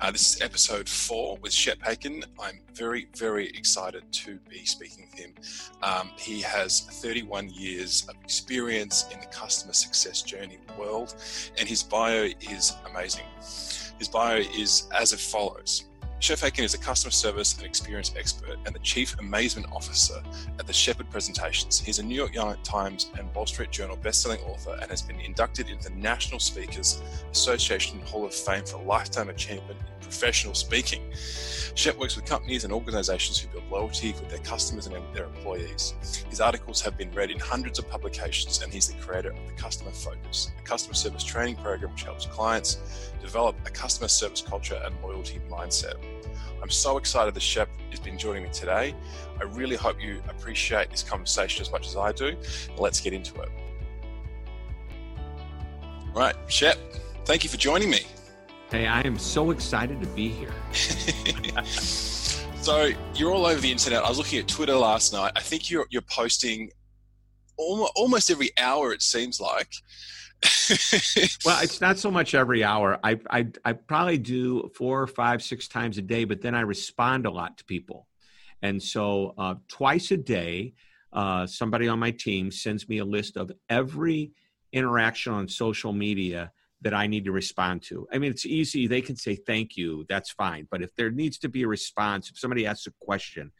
Uh, this is episode four with Shep Hyken. I'm very, very excited to be speaking with him. Um, he has 31 years of experience in the customer success journey world, and his bio is amazing. His bio is as follows. Shep Hyken is a customer service and experience expert and the chief amazement officer at the Shepard Presentations. He's a New York Times and Wall Street Journal bestselling author and has been inducted into the National Speakers Association Hall of Fame for lifetime achievement in professional speaking. Shep works with companies and organizations who build loyalty with their customers and their employees. His articles have been read in hundreds of publications, and he's the creator of the Customer Focus, a customer service training program which helps clients develop a customer service culture and loyalty mindset. I'm so excited that Shep has been joining me today. I really hope you appreciate this conversation as much as I do. Let's get into it. Right, Shep, thank you for joining me. Hey, I am so excited to be here. so you're all over the internet. I was looking at Twitter last night. I think you're you're posting almost every hour. It seems like. well, it's not so much every hour. I, I I probably do four, five, six times a day, but then I respond a lot to people, and so uh, twice a day, uh, somebody on my team sends me a list of every interaction on social media that I need to respond to. I mean, it's easy. They can say thank you. That's fine. But if there needs to be a response, if somebody asks a question,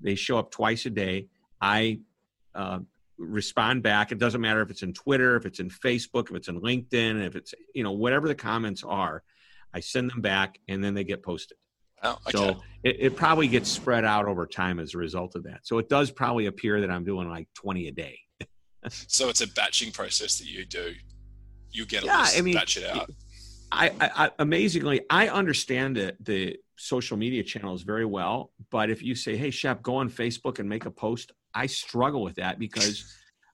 they show up twice a day. I uh, respond back. It doesn't matter if it's in Twitter, if it's in Facebook, if it's in LinkedIn, if it's, you know, whatever the comments are, I send them back and then they get posted. Oh, okay. So it, it probably gets spread out over time as a result of that. So it does probably appear that I'm doing like 20 a day. so it's a batching process that you do you get yeah, I mean, batch it out. I, I, amazingly, I understand the, the social media channels very well. But if you say, "Hey, Shep, go on Facebook and make a post," I struggle with that because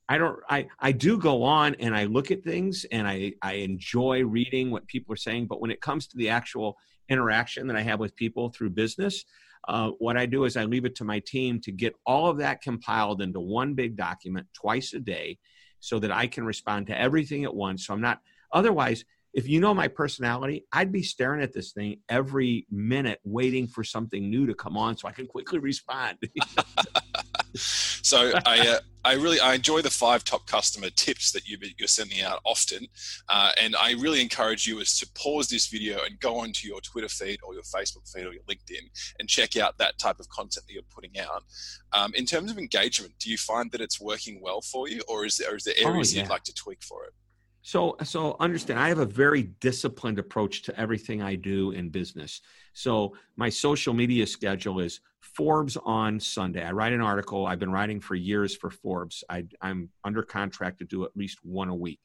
I don't. I I do go on and I look at things and I I enjoy reading what people are saying. But when it comes to the actual interaction that I have with people through business, uh, what I do is I leave it to my team to get all of that compiled into one big document twice a day so that I can respond to everything at once. So I'm not, otherwise, if you know my personality, I'd be staring at this thing every minute, waiting for something new to come on so I can quickly respond. so I, uh, I really I enjoy the five top customer tips that you, are sending out often, uh, and I really encourage you is to pause this video and go onto your Twitter feed or your Facebook feed or your LinkedIn and check out that type of content that you're putting out. Um, in terms of engagement, do you find that it's working well for you, or is there, is there oh, areas oh, yeah. you'd like to tweak for it? So, so understand, I have a very disciplined approach to everything I do in business. So, my social media schedule is Forbes on Sunday. I write an article. I've been writing for years for Forbes. I, am under contract to do at least one a week.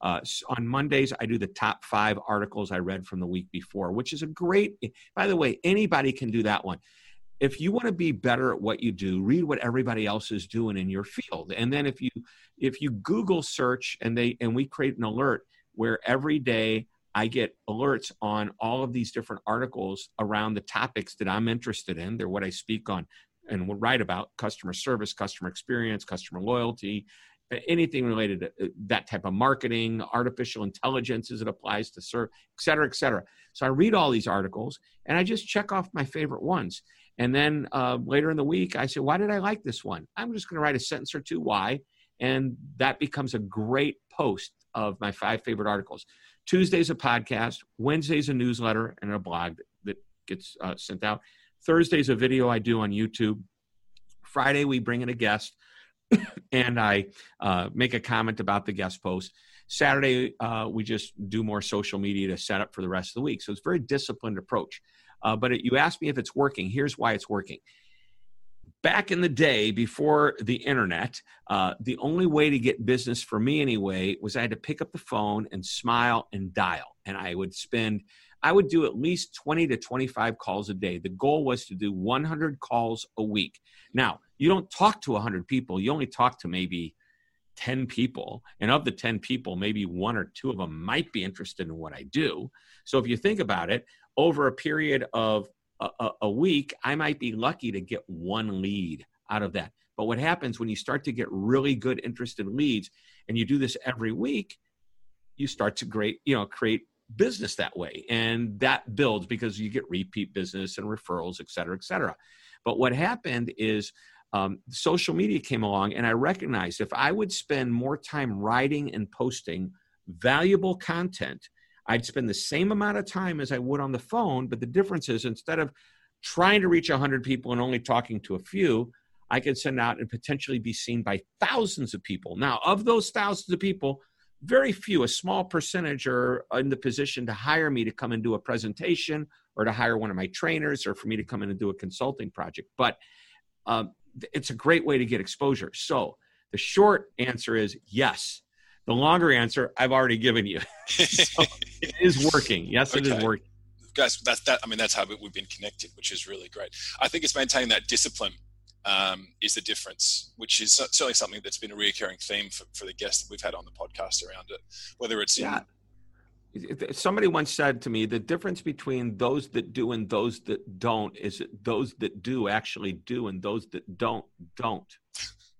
Uh, on Mondays, I do the top five articles I read from the week before, which is a great. By the way, anybody can do that one if you want to be better at what you do read what everybody else is doing in your field and then if you if you google search and they and we create an alert where every day i get alerts on all of these different articles around the topics that i'm interested in they're what i speak on and will write about customer service customer experience customer loyalty anything related to uh, that type of marketing artificial intelligence as it applies to serve et cetera et cetera so i read all these articles and i just check off my favorite ones and then uh, later in the week, I say, why did I like this one? I'm just going to write a sentence or two why. And that becomes a great post of my five favorite articles. Tuesday's a podcast, Wednesday's a newsletter and a blog that, that gets uh, sent out. Thursday's a video I do on YouTube. Friday, we bring in a guest and I uh, make a comment about the guest post. Saturday, uh, we just do more social media to set up for the rest of the week. So it's a very disciplined approach. Uh, but it, you asked me if it's working. Here's why it's working. Back in the day, before the internet, uh, the only way to get business for me anyway was I had to pick up the phone and smile and dial. And I would spend, I would do at least 20 to 25 calls a day. The goal was to do 100 calls a week. Now, you don't talk to 100 people, you only talk to maybe 10 people. And of the 10 people, maybe one or two of them might be interested in what I do. So if you think about it, over a period of a, a, week, I might be lucky to get one lead out of that. But what happens when you start to get really good interested leads and you do this every week, you start to create, you know, create business that way. And that builds because you get repeat business and referrals, et cetera, et cetera. But what happened is um, social media came along, and I recognized if I would spend more time writing and posting valuable content, I'd spend the same amount of time as I would on the phone. But the difference is instead of trying to reach 100 people and only talking to a few, I could send out and potentially be seen by thousands of people. Now, of those thousands of people, very few, a small percentage are in the position to hire me to come and do a presentation or to hire one of my trainers or for me to come in and do a consulting project. But um, it's a great way to get exposure. So the short answer is yes. The longer answer I've already given you. so it is working. Yes, okay. it is working. Guys, that's that. I mean, that's how we've been connected, which is really great. I think it's maintaining that discipline um, is the difference, which is certainly something that's been a recurring theme for, for the guests that we've had on the podcast around it. Whether it's yeah. Somebody once said to me, the difference between those that do and those that don't is that those that do actually do and those that don't don't.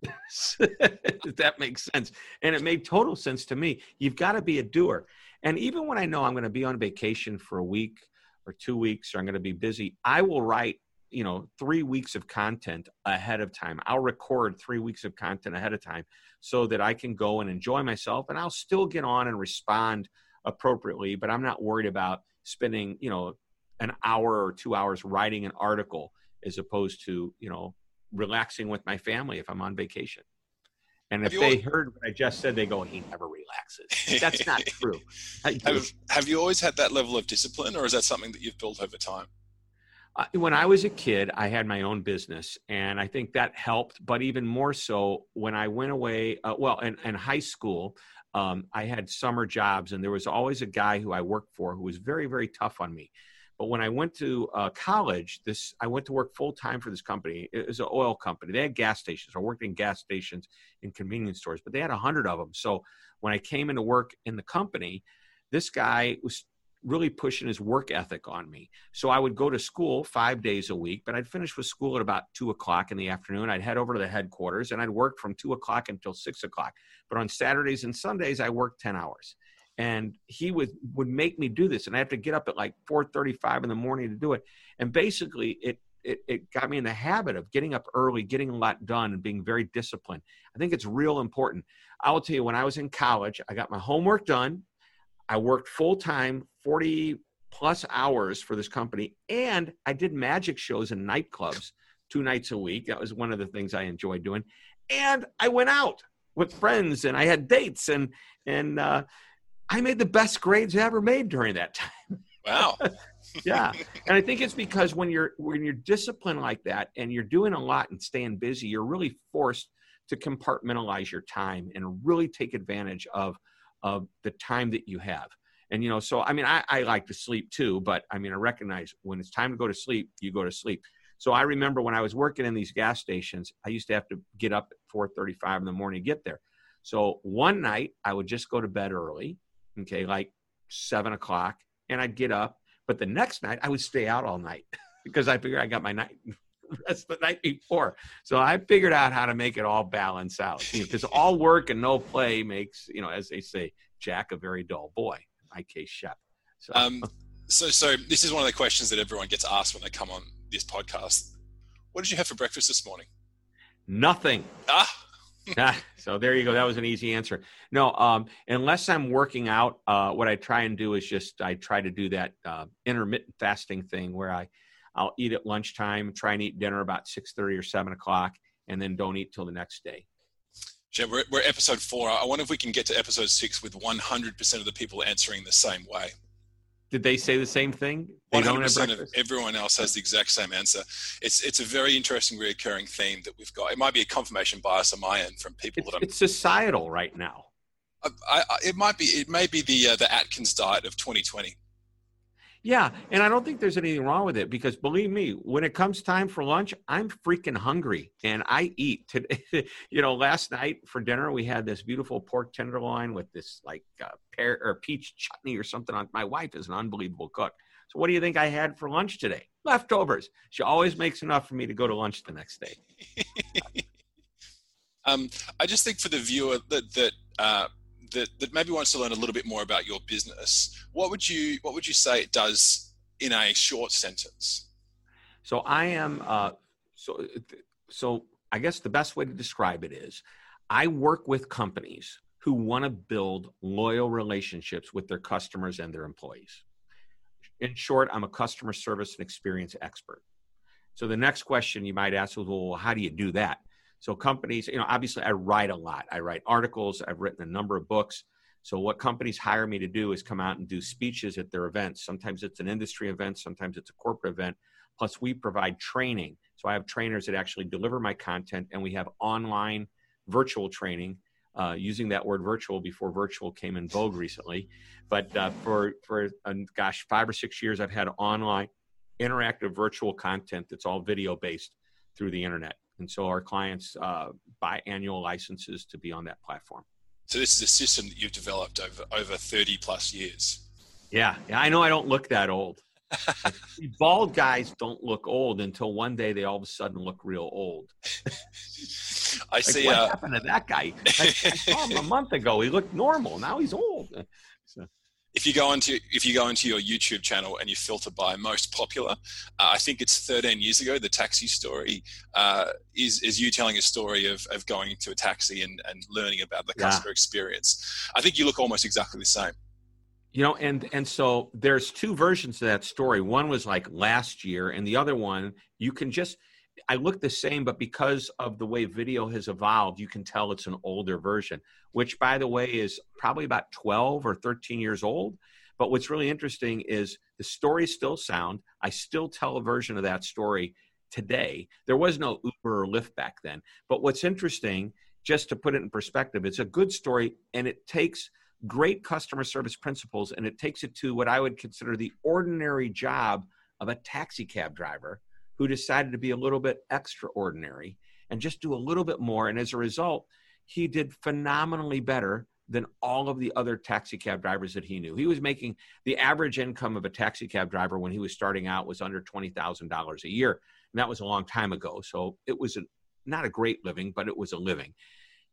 that makes sense. And it made total sense to me. You've got to be a doer. And even when I know I'm going to be on vacation for a week or two weeks or I'm going to be busy, I will write you know three weeks of content ahead of time i'll record three weeks of content ahead of time so that i can go and enjoy myself and i'll still get on and respond appropriately but i'm not worried about spending you know an hour or two hours writing an article as opposed to you know relaxing with my family if i'm on vacation and if they heard what I just said, they go, "He never relaxes." That's not true. have, have you always had that level of discipline, or is that something that you've built over time? when I was a kid, I had my own business, and I think that helped. But even more so when I went away, uh, well, in, in high school, um, I had summer jobs, and there was always a guy who I worked for who was very, very tough on me. But when I went to uh, college, this I went to work full time for this company. It was an oil company. They had gas stations. I worked in gas stations in convenience stores, but they had a hundred of them. So when I came into work in the company, this guy was really pushing his work ethic on me. So I would go to school five days a week, but I'd finish with school at about two o'clock in the afternoon. I'd head over to the headquarters and I'd work from two o'clock until six o'clock. But on Saturdays and Sundays, I worked 10 hours. And he would, would make me do this. And I have to get up at like 4.35 in the morning to do it. And basically it, it, it got me in the habit of getting up early, getting a lot done, and being very disciplined. I think it's real important. I will tell you, when I was in college, I got my homework done I worked full time, 40 plus hours for this company, and I did magic shows in nightclubs two nights a week. That was one of the things I enjoyed doing. And I went out with friends and I had dates and and uh, I made the best grades I ever made during that time. Wow. yeah. And I think it's because when you're when you're disciplined like that and you're doing a lot and staying busy, you're really forced to compartmentalize your time and really take advantage of of the time that you have. And you know, so I mean, I, I like to sleep too, but I mean, I recognize when it's time to go to sleep, you go to sleep. So I remember when I was working in these gas stations, I used to have to get up at 4:35 in the morning to get there. So one night I would just go to bed early, okay, like seven o'clock, and I'd get up. But the next night I would stay out all night because I figured I got my night rest the night before. So I figured out how to make it all balance out because you know, all work and no play makes, you know, as they say, Jack a very dull boy. In my case, Shep. So. Um, so, so this is one of the questions that everyone gets asked when they come on this podcast. What did you have for breakfast this morning? Nothing. Ah. so there you go. That was an easy answer. No, um, unless I'm working out, uh, what I try and do is just I try to do that uh, intermittent fasting thing where I I'll eat at lunchtime, try and eat dinner about 6.30 or 7 o'clock, and then don't eat till the next day. Jim, we're, we're episode four. I wonder if we can get to episode six with 100% of the people answering the same way. Did they say the same thing? 100% of everyone else has the exact same answer. It's it's a very interesting recurring theme that we've got. It might be a confirmation bias on my end from people it's, that I'm. It's societal right now. I, I, it might be. It may be the uh, the Atkins diet of 2020. Yeah, and I don't think there's anything wrong with it because believe me, when it comes time for lunch, I'm freaking hungry and I eat. Today, you know, last night for dinner we had this beautiful pork tenderloin with this like uh, pear or peach chutney or something on. My wife is an unbelievable cook. So what do you think I had for lunch today? Leftovers. She always makes enough for me to go to lunch the next day. um, I just think for the viewer that that uh, that, that maybe wants to learn a little bit more about your business, what would you what would you say it does in a short sentence? So I am uh, so so I guess the best way to describe it is I work with companies who want to build loyal relationships with their customers and their employees. In short, I'm a customer service and experience expert. So the next question you might ask is, well, how do you do that? So companies, you know, obviously I write a lot. I write articles. I've written a number of books. So what companies hire me to do is come out and do speeches at their events. Sometimes it's an industry event, sometimes it's a corporate event. Plus we provide training. So I have trainers that actually deliver my content and we have online virtual training uh, using that word virtual before virtual came in vogue recently. But uh, for for uh, gosh, five or six years, I've had online interactive virtual content that's all video based through the internet. And so our clients uh, buy annual licenses to be on that platform. So this is a system that you've developed over over 30 plus years. Yeah, yeah. I know I don't look that old. bald guys don't look old until one day they all of a sudden look real old. I like, see. What uh, happened to that guy? I, I, saw him a month ago. He looked normal. Now he's old. So if you go into if you go into your YouTube channel and you filter by most popular, uh, I think it's 13 years ago. The taxi story uh, is is you telling a story of, of going into a taxi and, and learning about the customer yeah. experience. I think you look almost exactly the same. You know, and and so there's two versions of that story. One was like last year, and the other one you can just I look the same, but because of the way video has evolved, you can tell it's an older version, which, by the way, is probably about 12 or 13 years old. But what's really interesting is the stories still sound. I still tell a version of that story today. There was no Uber or Lyft back then. But what's interesting, just to put it in perspective, it's a good story and it takes great customer service principles and it takes it to what I would consider the ordinary job of a taxi cab driver who decided to be a little bit extraordinary and just do a little bit more. And as a result, he did phenomenally better than all of the other taxi cab drivers that he knew. He was making the average income of a taxi cab driver when he was starting out was under $20,000 a year. And that was a long time ago. So it was a, not a great living, but it was a living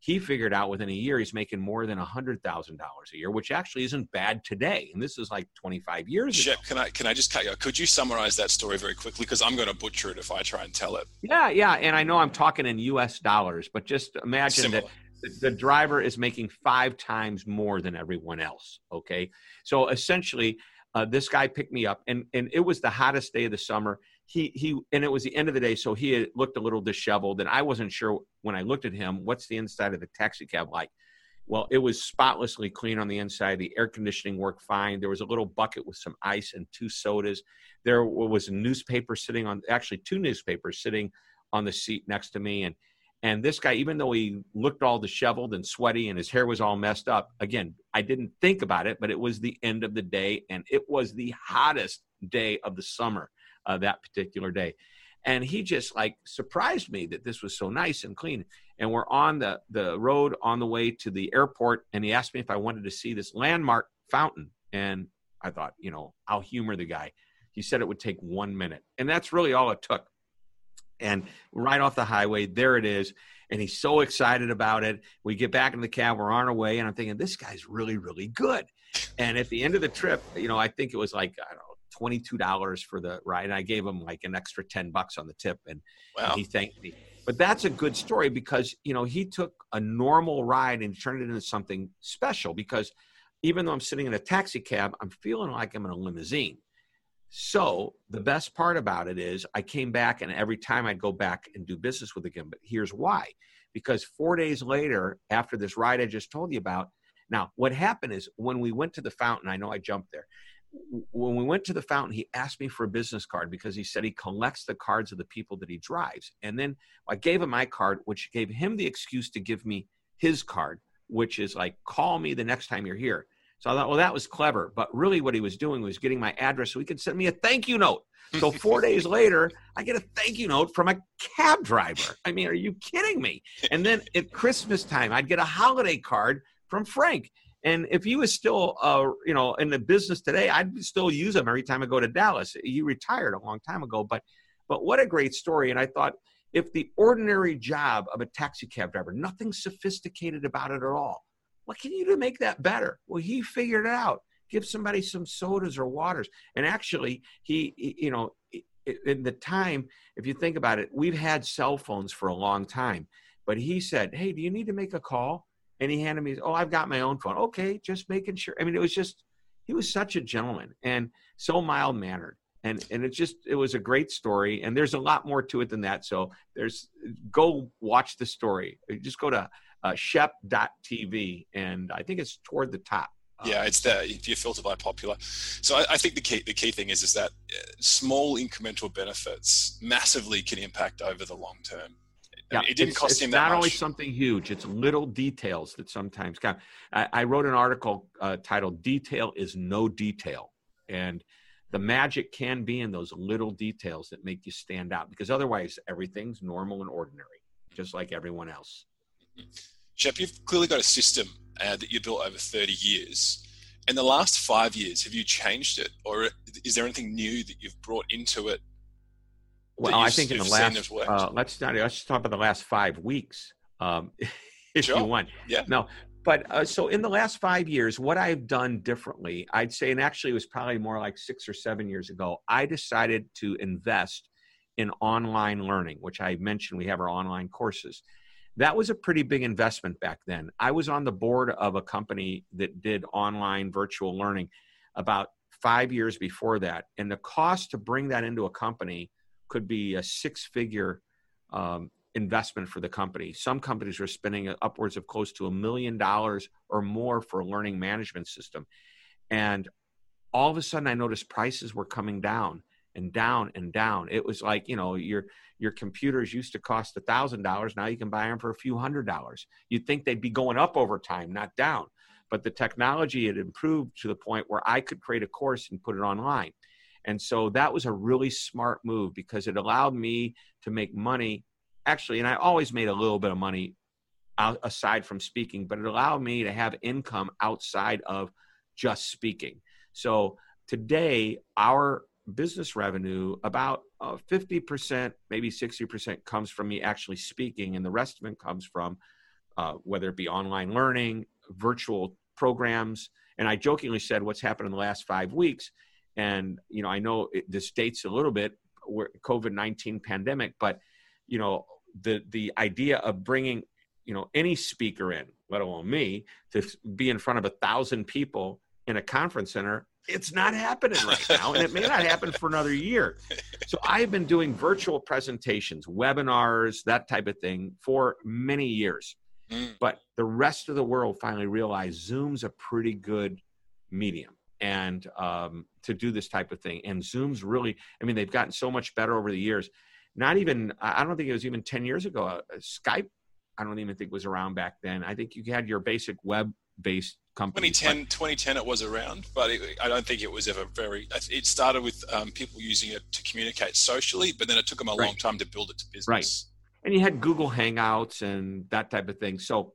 he figured out within a year he's making more than $100,000 a year, which actually isn't bad today. And this is like 25 years Shep, ago. can I, can I just cut you Could you summarize that story very quickly? Because I'm going to butcher it if I try and tell it. Yeah, yeah. And I know I'm talking in US dollars, but just imagine Similar. that the driver is making five times more than everyone else. Okay. So essentially, uh, this guy picked me up, and, and it was the hottest day of the summer he he and it was the end of the day so he looked a little disheveled and i wasn't sure when i looked at him what's the inside of the taxi cab like? Well it was spotlessly clean on the inside the air conditioning worked fine there was a little bucket with some ice and two sodas there was a newspaper sitting on actually two newspapers sitting on the seat next to me and and this guy even though he looked all disheveled and sweaty and his hair was all messed up again i didn't think about it but it was the end of the day and it was the hottest day of the summer uh, that particular day. And he just like surprised me that this was so nice and clean. And we're on the, the road on the way to the airport. And he asked me if I wanted to see this landmark fountain. And I thought, you know, I'll humor the guy. He said it would take one minute. And that's really all it took. And right off the highway, there it is. And he's so excited about it. We get back in the cab, we're on our way. And I'm thinking, this guy's really, really good. And at the end of the trip, you know, I think it was like, I don't know, $22 for the ride. And I gave him like an extra 10 bucks on the tip and, wow. and he thanked me. But that's a good story because, you know, he took a normal ride and turned it into something special because even though I'm sitting in a taxi cab, I'm feeling like I'm in a limousine. So the best part about it is I came back and every time I'd go back and do business with him. But here's why. Because four days later, after this ride I just told you about, now what happened is when we went to the fountain, I know I jumped there when we went to the fountain, he asked me for a business card because he said he collects the cards of the people that he drives. And then I gave him my card, which gave him the excuse to give me his card, which is like, call me the next time you're here. So I thought, well, that was clever. But really, what he was doing was getting my address so he could send me a thank you note. So four days later, I get a thank you note from a cab driver. I mean, are you kidding me? And then at Christmas time, I'd get a holiday card from Frank. And if he was still, uh, you know, in the business today, I'd still use him every time I go to Dallas. He retired a long time ago, but, but what a great story. And I thought, if the ordinary job of a taxi cab driver, nothing sophisticated about it at all, what can you do to make that better? Well, he figured it out. Give somebody some sodas or waters. And actually, he, you know, in the time, if you think about it, we've had cell phones for a long time. But he said, Hey, do you need to make a call? And he handed me, Oh, I've got my own phone. Okay, just making sure. I mean, it was just, he was such a gentleman and so mild mannered. And, and it just it was a great story and there's a lot more to it than that so there's go watch the story just go to uh, shep.tv and i think it's toward the top yeah, it's there. If you filter by popular, so I, I, think the key the key thing is is that uh, small incremental benefits massively can impact over the long term. Yeah, it didn't cost him that much. It's not much. only something huge; it's little details that sometimes count. I, I wrote an article uh, titled "Detail is No Detail," and the magic can be in those little details that make you stand out. Because otherwise, everything's normal and ordinary, just like everyone else. Shep, you've clearly got a system uh, that you built over 30 years. In the last five years, have you changed it, or is there anything new that you've brought into it? Well, I think in the last, uh, let's not let's talk about the last five weeks, um, if sure. you want. Yeah. No, but uh, so in the last five years, what I've done differently, I'd say, and actually it was probably more like six or seven years ago, I decided to invest in online learning, which I mentioned we have our online courses that was a pretty big investment back then. I was on the board of a company that did online virtual learning about five years before that. And the cost to bring that into a company could be a six figure um, investment for the company. Some companies are spending upwards of close to a million dollars or more for a learning management system. And all of a sudden, I noticed prices were coming down and down and down. It was like, you know, your your computers used to cost a thousand dollars. Now you can buy them for a few hundred dollars. You'd think they'd be going up over time, not down. But the technology had improved to the point where I could create a course and put it online. And so that was a really smart move because it allowed me to make money. Actually, and I always made a little bit of money aside from speaking, but it allowed me to have income outside of just speaking. So today, our business revenue, about uh, 50%, maybe 60% comes from me actually speaking, and the rest of it comes from uh, whether it be online learning, virtual programs. And I jokingly said what's happened in the last five weeks. And, you know, I know it, this dates a little bit, COVID 19 pandemic, but, you know, the, the idea of bringing, you know, any speaker in, let alone me, to be in front of a thousand people in a conference center it's not happening right now and it may not happen for another year. So i've been doing virtual presentations webinars that type of thing for many years. Mm. but the rest of the world finally realized zoom's a pretty good medium and um, to do this type of thing and zoom's really i mean they've gotten so much better over the years not even i don't think it was even 10 years ago uh, skype i don't even think was around back then i think you had your basic web based companies. 2010, 2010 it was around, but it, I don't think it was ever very. It started with um, people using it to communicate socially, but then it took them a right. long time to build it to business. Right. And you had Google Hangouts and that type of thing. So,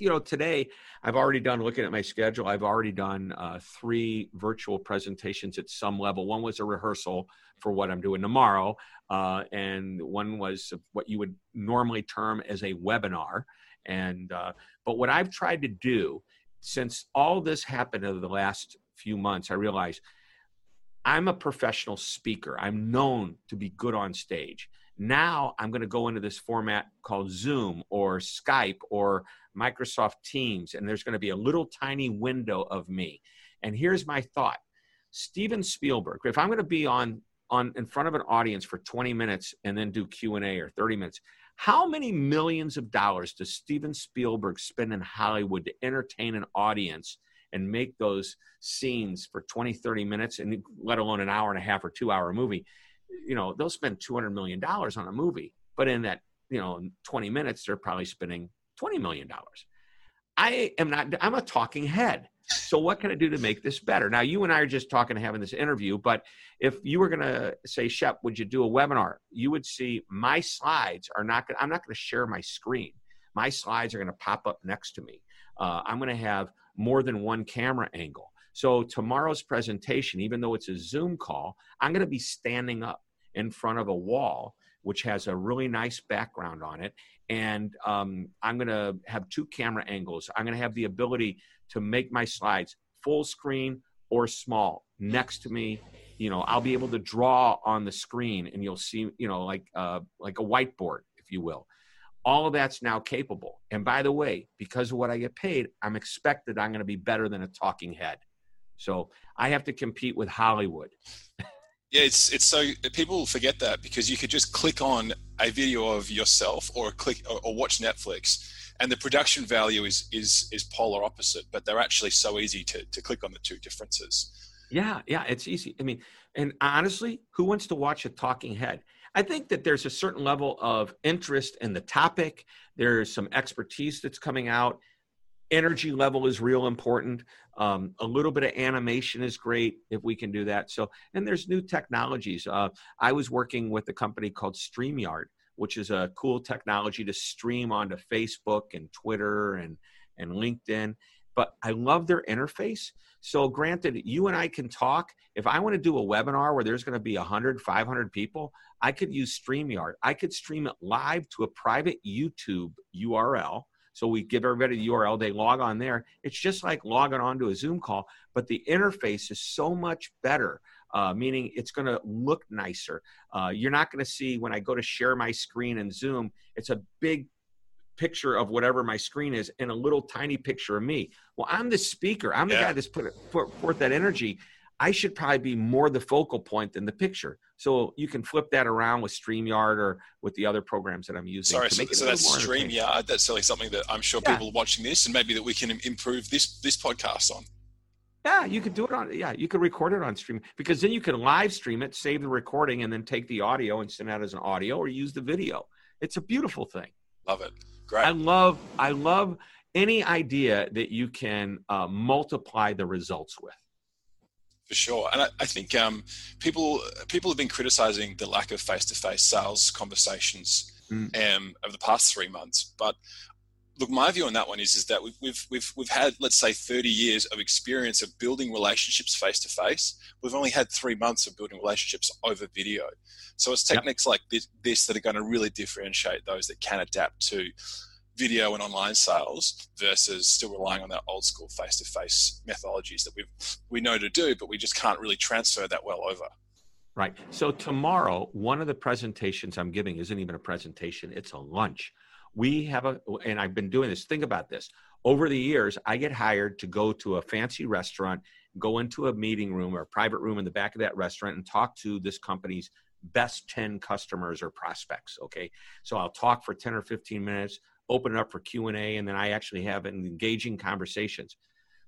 you know, today I've already done, looking at my schedule, I've already done uh, three virtual presentations at some level. One was a rehearsal for what I'm doing tomorrow, uh, and one was what you would normally term as a webinar. And uh, but what I've tried to do since all this happened over the last few months, I realized I'm a professional speaker. I'm known to be good on stage. Now I'm going to go into this format called Zoom or Skype or Microsoft Teams, and there's going to be a little tiny window of me. And here's my thought Steven Spielberg, if I'm going to be on on in front of an audience for 20 minutes and then do q&a or 30 minutes how many millions of dollars does steven spielberg spend in hollywood to entertain an audience and make those scenes for 20 30 minutes and let alone an hour and a half or two hour movie you know they'll spend 200 million dollars on a movie but in that you know 20 minutes they're probably spending 20 million dollars i am not i'm a talking head so what can I do to make this better? Now you and I are just talking having this interview, but if you were going to say, Shep, would you do a webinar? You would see my slides are not going. I'm not going to share my screen. My slides are going to pop up next to me. Uh, I'm going to have more than one camera angle. So tomorrow's presentation, even though it's a Zoom call, I'm going to be standing up in front of a wall which has a really nice background on it. And um, I'm going to have two camera angles. I'm going to have the ability to make my slides full screen or small next to me. You know, I'll be able to draw on the screen, and you'll see, you know, like uh, like a whiteboard, if you will. All of that's now capable. And by the way, because of what I get paid, I'm expected I'm going to be better than a talking head. So I have to compete with Hollywood. Yeah, it's it's so people forget that because you could just click on a video of yourself or click or, or, watch Netflix, and the production value is is is polar opposite. But they're actually so easy to to click on the two differences. Yeah, yeah, it's easy. I mean, and honestly, who wants to watch a talking head? I think that there's a certain level of interest in the topic. There's some expertise that's coming out. Energy level is real important. Um, a little bit of animation is great if we can do that. So, and there's new technologies. Uh, I was working with a company called StreamYard, which is a cool technology to stream onto Facebook and Twitter and and LinkedIn. But I love their interface. So, granted, you and I can talk. If I want to do a webinar where there's going to be 100, 500 people, I could use StreamYard. I could stream it live to a private YouTube URL so we give everybody the URL, they log on there. It's just like logging on to a Zoom call, but the interface is so much better. Uh, meaning it's going to look nicer. Uh, you're not going to see when I go to share my screen in Zoom, it's a big picture of whatever my screen is and a little tiny picture of me. Well, I'm the speaker. I'm the yeah. guy that's put, put forth that energy. I should probably be more the focal point than the picture. So you can flip that around with StreamYard or with the other programs that I'm using. Sorry, so, so that's StreamYard. That's certainly something that I'm sure yeah. people are watching this and maybe that we can improve this this podcast on. Yeah, you could do it on. Yeah, you could record it on stream because then you can live stream it, save the recording, and then take the audio and send out as an audio or use the video. It's a beautiful thing. Love it. Great. I love. I love any idea that you can uh, multiply the results with for sure. And I, I think um, people people have been criticizing the lack of face to face sales conversations mm. um, over the past three months. But look, my view on that one is is that we've we've we've, we've had let's say 30 years of experience of building relationships face to face. We've only had three months of building relationships over video. So it's techniques yep. like this, this that are going to really differentiate those that can adapt to video and online sales versus still relying on that old school face to face methodologies that we we know to do, but we just can't really transfer that well over. Right. So tomorrow, one of the presentations I'm giving isn't even a presentation; it's a lunch. We have a, and I've been doing this. Think about this. Over the years, I get hired to go to a fancy restaurant, go into a meeting room or a private room in the back of that restaurant, and talk to this company's best 10 customers or prospects okay so i'll talk for 10 or 15 minutes open it up for q&a and then i actually have an engaging conversations.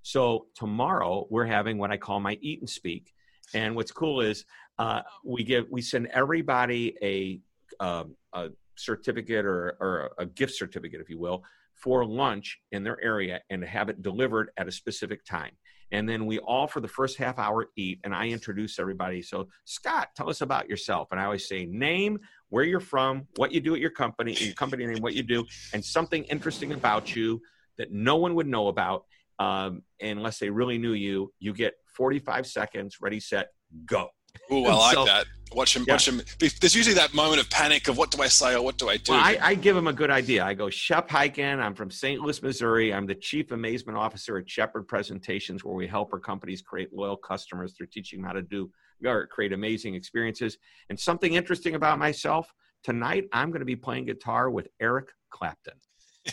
So tomorrow we're having what i call my eat and speak. And what's cool is uh, we give we send everybody a, um, a certificate or, or a gift certificate if you will for lunch in their area and have it delivered at a specific time. And then we all for the first half hour eat and i introduce everybody. So scott tell us about yourself. And i always say name where you're from what you do at your company your company name what you do and something interesting about you that no one would know about um, unless they really knew you you get 45 seconds ready set go Oh, I like so, that. Watch him. Yeah. Watch him. There's usually that moment of panic of what do I say or what do I do. Well, I, I, give him a good idea. I go, Shep Hyken. I'm from St. Louis, Missouri. I'm the chief amazement officer at Shepard Presentations, where we help our companies create loyal customers through teaching them how to do or create amazing experiences. And something interesting about myself tonight, I'm going to be playing guitar with Eric Clapton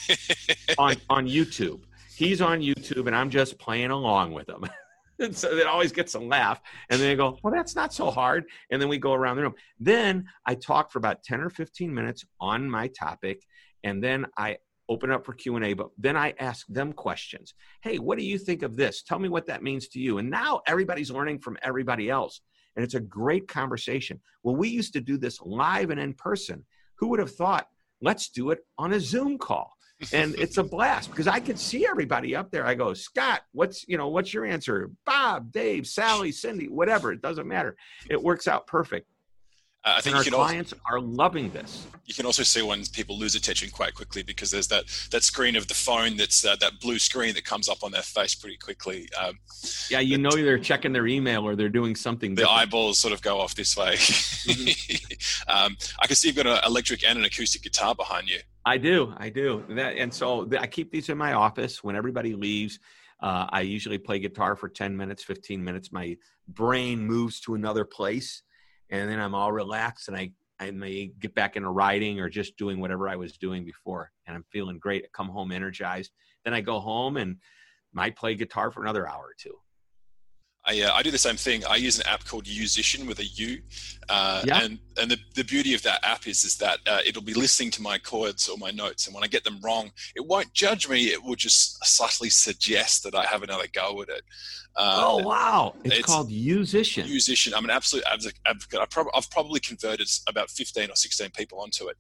on on YouTube. He's on YouTube, and I'm just playing along with him. and so it always gets a laugh. And then they go, well, that's not so hard. And then we go around the room. Then I talk for about 10 or 15 minutes on my topic. And then I open up for q&a but then i ask them questions hey what do you think of this tell me what that means to you and now everybody's learning from everybody else and it's a great conversation Well, we used to do this live and in person who would have thought let's do it on a zoom call and it's a blast because I can see everybody up there. I go, Scott, what's you know, what's your answer? Bob, Dave, Sally, Cindy, whatever. It doesn't matter. It works out perfect. Uh, I think and our clients also, are loving this. You can also see when people lose attention quite quickly because there's that that screen of the phone that's uh, that blue screen that comes up on their face pretty quickly. Um, yeah, you know they're checking their email or they're doing something. The different. eyeballs sort of go off this way. Mm-hmm. um, I can see you've got an electric and an acoustic guitar behind you. I do, I do, that, and so I keep these in my office when everybody leaves. Uh, I usually play guitar for 10 minutes, 15 minutes. My brain moves to another place and then I'm all relaxed and I, I may get back into writing or just doing whatever I was doing before. And I'm feeling great. I come home energized. Then I go home and might play guitar for another hour or two. I, uh, I do the same thing. I use an app called Yousician with a U, uh, yeah. and and the, the beauty of that app is is that uh, it'll be listening to my chords or my notes, and when I get them wrong, it won't judge me. It will just subtly suggest that I have another go at it. Uh, oh wow! It's, it's, called Yousician. Yousician. I'm an absolute advocate. I prob- I've probably converted about 15 or 16 people onto it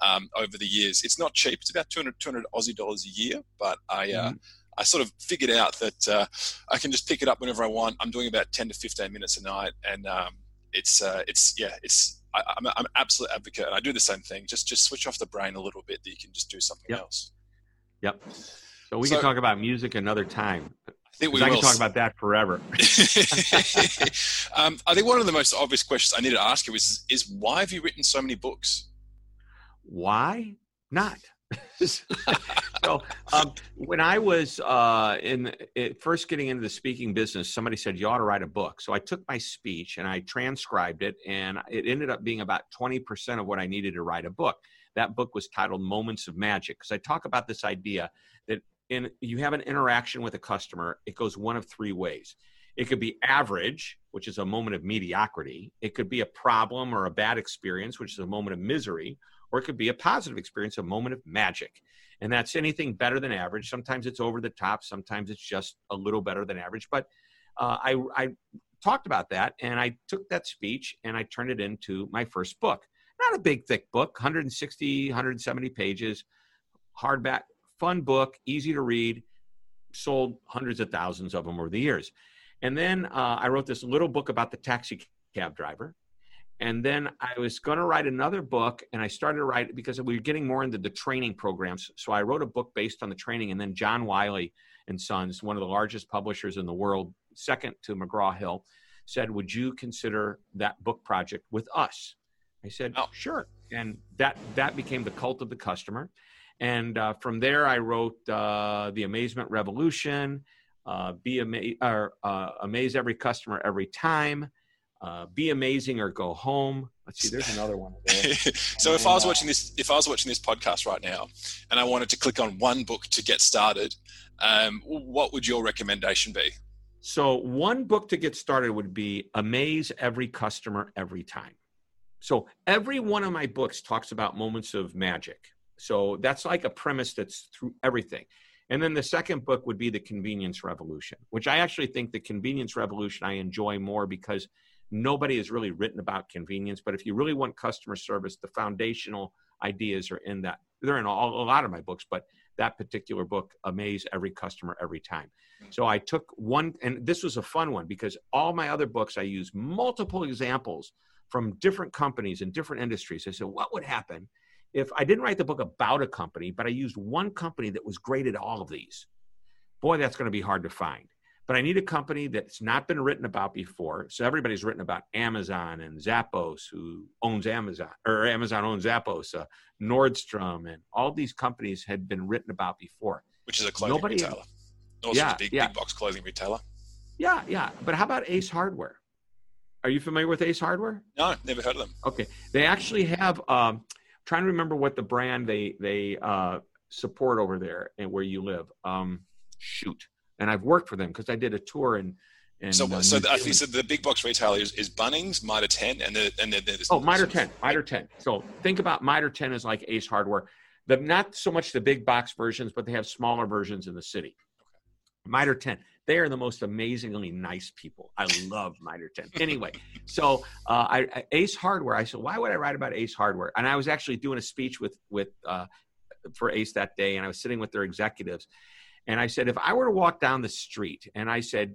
um, over the years. It's not cheap. It's about 200, 200 Aussie dollars a year, but I. Uh, mm-hmm I sort of figured out that uh, I can just pick it up whenever I want. I'm doing about 10 to 15 minutes a night, and um, it's uh, it's yeah, it's I, am I'm, I'm an absolute advocate, and I do the same thing. Just just switch off the brain a little bit, that you can just do something yep. else. Yep. So we so, can talk about music another time. I think we I can talk about that forever. um, I think one of the most obvious questions I need to ask you is is why have you written so many books? Why not? so um, when I was uh, in it, first getting into the speaking business, somebody said you ought to write a book. So I took my speech and I transcribed it, and it ended up being about twenty percent of what I needed to write a book. That book was titled "Moments of Magic" because I talk about this idea that in you have an interaction with a customer, it goes one of three ways. It could be average, which is a moment of mediocrity. It could be a problem or a bad experience, which is a moment of misery or it could be a positive experience, a moment of magic. And that's anything better than average. Sometimes it's over the top, sometimes it's just a little better than average. But uh, I, I talked about that and I took that speech and I turned it into my first book. Not a big, thick book, 160, 170 pages, hardback, fun book, easy to read, sold hundreds of thousands of them over the years. And then uh, I wrote this little book about the taxi cab driver and then I was going to write another book, and I started to write it because we were getting more into the training programs. So I wrote a book based on the training, and then John Wiley and Sons, one of the largest publishers in the world, second to McGraw Hill, said, "Would you consider that book project with us?" I said, "Oh, sure." And that that became the cult of the customer. And uh, from there, I wrote uh, the Amazement Revolution, uh, be ama- or, uh, amaze every customer every time uh, be amazing or go home. Let's see, there's another one. so if I was watching this, if I was watching this podcast right now, and I wanted to click on one book to get started, um, what would your recommendation be? So one book to get started would be Amaze Every Customer Every Time. So every one of my books talks about moments of magic. So that's like a premise that's through everything. And then the second book would be The Convenience Revolution, which I actually think the Convenience Revolution I enjoy more because Nobody has really written about convenience, but if you really want customer service, the foundational ideas are in that. They're in all, a lot of my books, but that particular book, Amaze Every Customer Every Time. So I took one, and this was a fun one because all my other books, I use multiple examples from different companies and different industries. I said, what would happen if I didn't write the book about a company, but I used one company that was great at all of these? Boy, that's going to be hard to find but I need a company that's not been written about before. So everybody's written about Amazon and Zappos, who owns Amazon, or Amazon owns Zappos, uh, Nordstrom, and all these companies had been written about before. Which is a clothing Nobody, retailer. Also yeah, a big, yeah. big box clothing retailer. Yeah, yeah. But how about Ace Hardware? Are you familiar with Ace Hardware? No, never heard of them. Okay, they actually have. Um, trying to remember what the brand they they uh, support over there and where you live. Um, shoot, and I've worked for them because I did a tour in. in so, uh, so the, I think so the big box retailer is, Bunnings, Mitre 10, and then and then there's oh Mitre 10, Mitre 10. So think about Mitre 10 as like Ace Hardware. The not so much the big box versions, but they have smaller versions in the city. Okay. Mitre 10. They are the most amazingly nice people. I love Mitre 10. Anyway, so uh, I, Ace Hardware. I said, why would I write about Ace Hardware? And I was actually doing a speech with with uh, for Ace that day, and I was sitting with their executives, and I said, if I were to walk down the street and I said,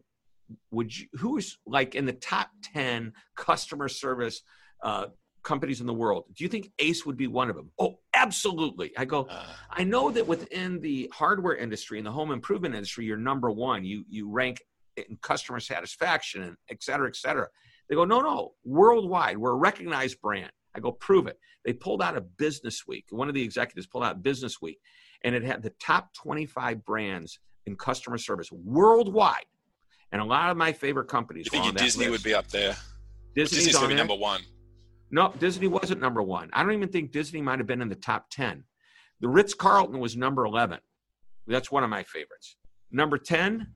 would you, who's like in the top 10 customer service uh, companies in the world. Do you think Ace would be one of them? Oh, absolutely. I go, uh, I know that within the hardware industry and the home improvement industry, you're number one. You you rank in customer satisfaction and et cetera, et cetera. They go, no, no, worldwide, we're a recognized brand. I go, prove it. They pulled out a Business Week. One of the executives pulled out Business Week, and it had the top 25 brands in customer service worldwide. And a lot of my favorite companies. You think Disney would be up there? Disney's, Disney's on number one. No, Disney wasn't number one. I don't even think Disney might have been in the top 10. The Ritz Carlton was number 11. That's one of my favorites. Number 10,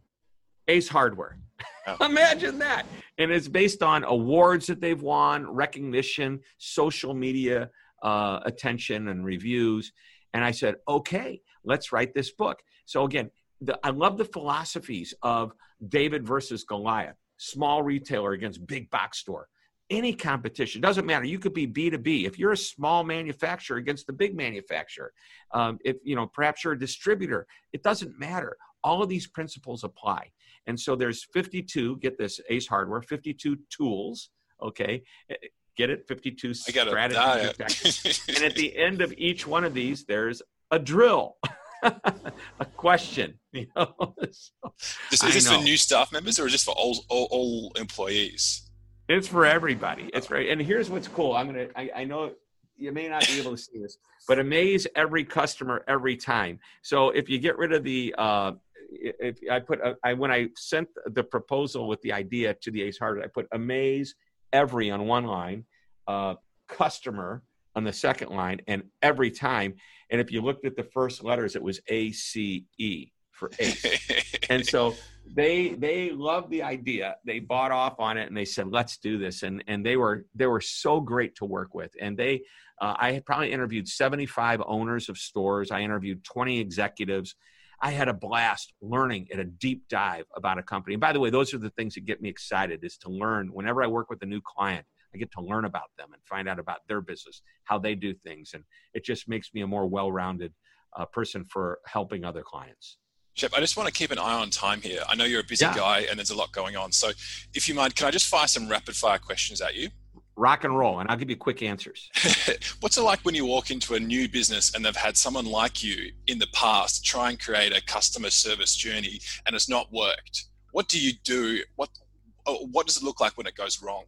Ace Hardware. Oh. Imagine that. And it's based on awards that they've won, recognition, social media uh, attention, and reviews. And I said, okay, let's write this book. So again, the, I love the philosophies of David versus Goliath, small retailer against big box store. Any competition doesn't matter. You could be B two B. If you're a small manufacturer against the big manufacturer, um, if you know perhaps you're a distributor, it doesn't matter. All of these principles apply. And so there's 52. Get this, Ace Hardware, 52 tools. Okay, get it, 52 strategies. and at the end of each one of these, there's a drill. a question. You know, so, is, is this for new staff members or just for all, all, all, employees? It's for everybody. It's for, and here's what's cool. I'm gonna. I, I know you may not be able to see this, but amaze every customer every time. So if you get rid of the, uh, if I put, a, I when I sent the proposal with the idea to the Ace Hardware, I put amaze every on one line, uh, customer on the second line, and every time. And if you looked at the first letters, it was A C E for ACE. and so they they loved the idea. They bought off on it and they said, "Let's do this." And and they were they were so great to work with. And they uh, I had probably interviewed 75 owners of stores. I interviewed 20 executives. I had a blast learning at a deep dive about a company. And by the way, those are the things that get me excited is to learn whenever I work with a new client. I get to learn about them and find out about their business, how they do things. And it just makes me a more well rounded uh, person for helping other clients. Shep, I just want to keep an eye on time here. I know you're a busy yeah. guy and there's a lot going on. So, if you mind, can I just fire some rapid fire questions at you? Rock and roll, and I'll give you quick answers. What's it like when you walk into a new business and they've had someone like you in the past try and create a customer service journey and it's not worked? What do you do? What oh, what does it look like when it goes wrong?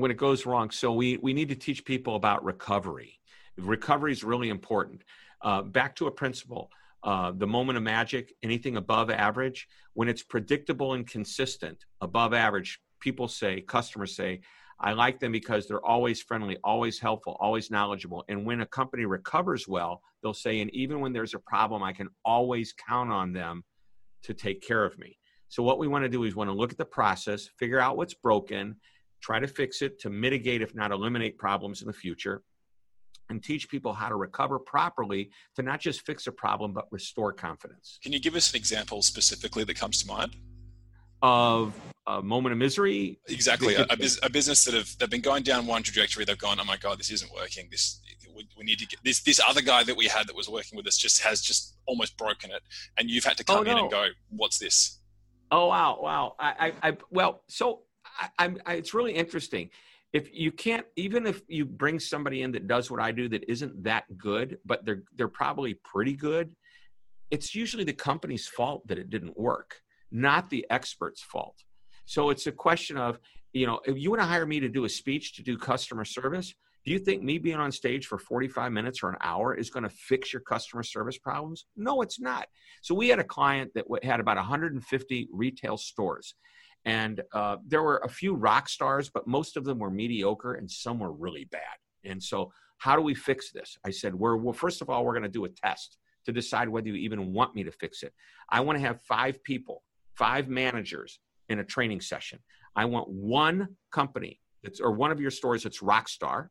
when it goes wrong. So we we need to teach people about recovery. Recovery is really important. Uh, back to a principle. Uh, the moment of magic, anything above average, when it's predictable and consistent, above average, people say, customers say, I like them because they're always friendly, always helpful, always knowledgeable. And when a company recovers well, they'll say, and even when there's a problem, I can always count on them to take care of me. So, what we want to do is want to look at the process, figure out what's broken, try to fix it to mitigate, if not eliminate problems in the future, and teach people how to recover properly to not just fix a problem, but restore confidence. Can you give us an example specifically that comes to mind? Of a moment of misery? Exactly. a, a, business that have they've been going down one trajectory, they've gone, oh my God, this isn't working. This we, we need to get this this other guy that we had that was working with us just has just almost broken it. And you've had to oh, come oh, no. in and go, what's this? Oh wow, wow. I, I, I well, so I, I, it's really interesting. If you can't, even if you bring somebody in that does what I do that isn't that good, but they're they're probably pretty good, it's usually the company's fault that it didn't work, not the expert's fault. So it's a question of, you know, if you want to hire me to do a speech to do customer service, do you think me being on stage for 45 minutes or an hour is going to fix your customer service problems? No, it's not. So we had a client that had about 150 retail stores. And uh, there were a few rock stars, but most of them were mediocre and some were really bad. And so, how do we fix this? I said, we're, well, first of all, we're going to do a test to decide whether you even want me to fix it. I want to have five people, five managers in a training session. I want one company that's, or one of your stores that's rock star.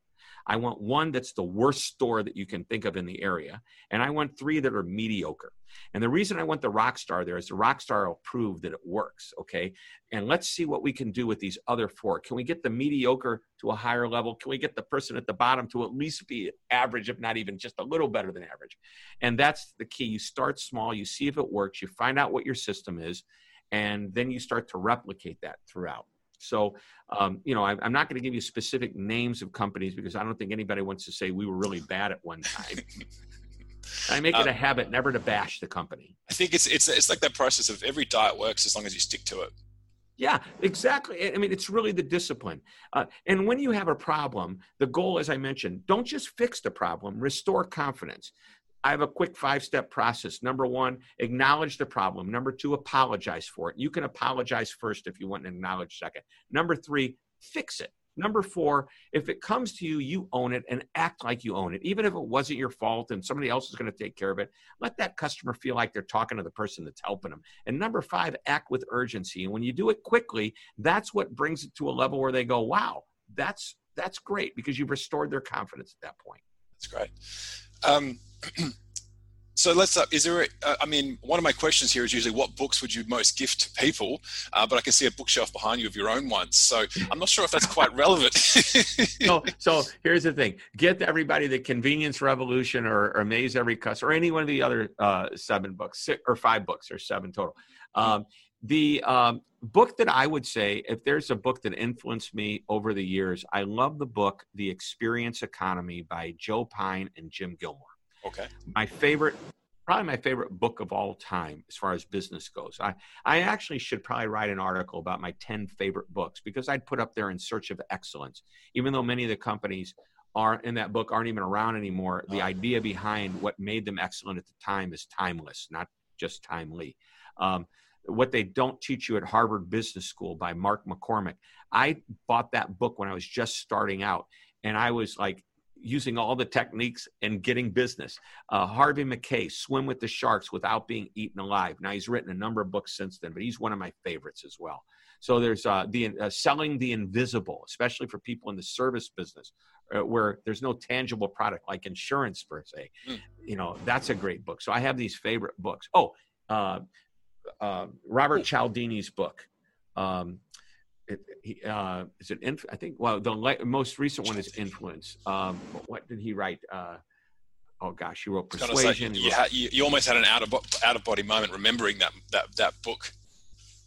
I want one that's the worst store that you can think of in the area. And I want three that are mediocre. And the reason I want the rock star there is the rock star will prove that it works. Okay. And let's see what we can do with these other four. Can we get the mediocre to a higher level? Can we get the person at the bottom to at least be average, if not even just a little better than average? And that's the key. You start small, you see if it works, you find out what your system is, and then you start to replicate that throughout. So, um, you know, I, I'm not going to give you specific names of companies because I don't think anybody wants to say we were really bad at one time. I make it a habit never to bash the company. I think it's it's it's like that process of every diet works as long as you stick to it. Yeah, exactly. I mean, it's really the discipline. Uh, and when you have a problem, the goal, as I mentioned, don't just fix the problem, restore confidence. I have a quick five step process. Number one, acknowledge the problem. Number two, apologize for it. You can apologize first if you want to acknowledge second. Number three, fix it. Number four, if it comes to you, you own it and act like you own it. Even if it wasn't your fault and somebody else is going to take care of it, let that customer feel like they're talking to the person that's helping them. And number five, act with urgency. And when you do it quickly, that's what brings it to a level where they go, wow, that's that's great because you've restored their confidence at that point. That's great. Um, so let's uh, is there a, uh, i mean one of my questions here is usually what books would you most gift to people? Uh, but i can see a bookshelf behind you of your own ones. So i'm not sure if that's quite relevant. So, so here's the thing. Get everybody the convenience revolution or, or amaze every customer or any one of the other uh, seven books six, or five books or seven total. Um, the um, book that i would say if there's a book that influenced me over the years i love the book the experience economy by joe pine and jim gilmore Okay. My favorite, probably my favorite book of all time as far as business goes. I, I actually should probably write an article about my 10 favorite books because I'd put up there in search of excellence. Even though many of the companies are in that book aren't even around anymore, the idea behind what made them excellent at the time is timeless, not just timely. Um, what they don't teach you at Harvard Business School by Mark McCormack. I bought that book when I was just starting out, and I was like using all the techniques and getting business. Uh, Harvey Mackay, Swim with the Sharks Without Being Eaten Alive. Now, he's written a number of books since then, but he's one of my favorites as well. So there's uh, the uh, selling the invisible, especially for people in the service business, uh, where there's no tangible product like insurance per se. Mm. You know, that's a great book. So I have these favorite books. Oh, uh, uh, Robert Cialdini's book. Um, it, he, uh, is it inf- I think well the le- most recent one is influence. Um, what did he write? Uh, oh gosh, he wrote Pre-Suasion. You, ha- you, you, almost had an out of bo- out of body moment remembering that that that book.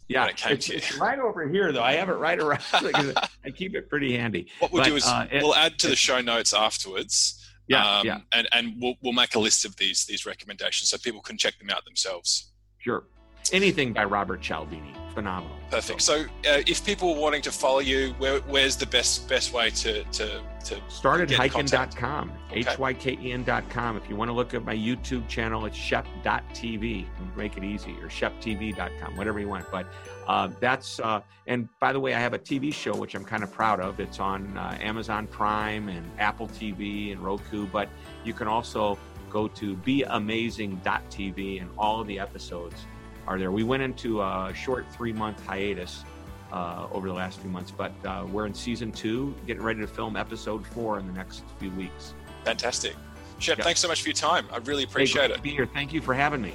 Yeah, it it's, it's, right over here though. I have it right around. I keep it pretty handy. What we'll but, do is uh, we'll add to the show notes afterwards. Yeah, um, yeah. And and we'll we'll make a list of these these recommendations so people can check them out themselves. Sure anything by Robert Cialdini. Phenomenal. Perfect. So, uh, if people are wanting to follow you, where, where's the best best way to to to start at hyken.com, okay. h-y-k-e-n.com. If you want to look at my YouTube channel, it's shep.tv. Make it easy, or sheptv.com, whatever you want. But uh, that's uh, and by the way, I have a TV show which I'm kind of proud of. It's on uh, Amazon Prime and Apple TV and Roku. But you can also go to beamazing.tv and all of the episodes are there. We went into a short three month hiatus uh, over the last few months, but uh, we're in season two, getting ready to film episode four in the next few weeks. Fantastic. Shep, thanks so much for your time. I really appreciate hey, it. Be here. Thank you for having me.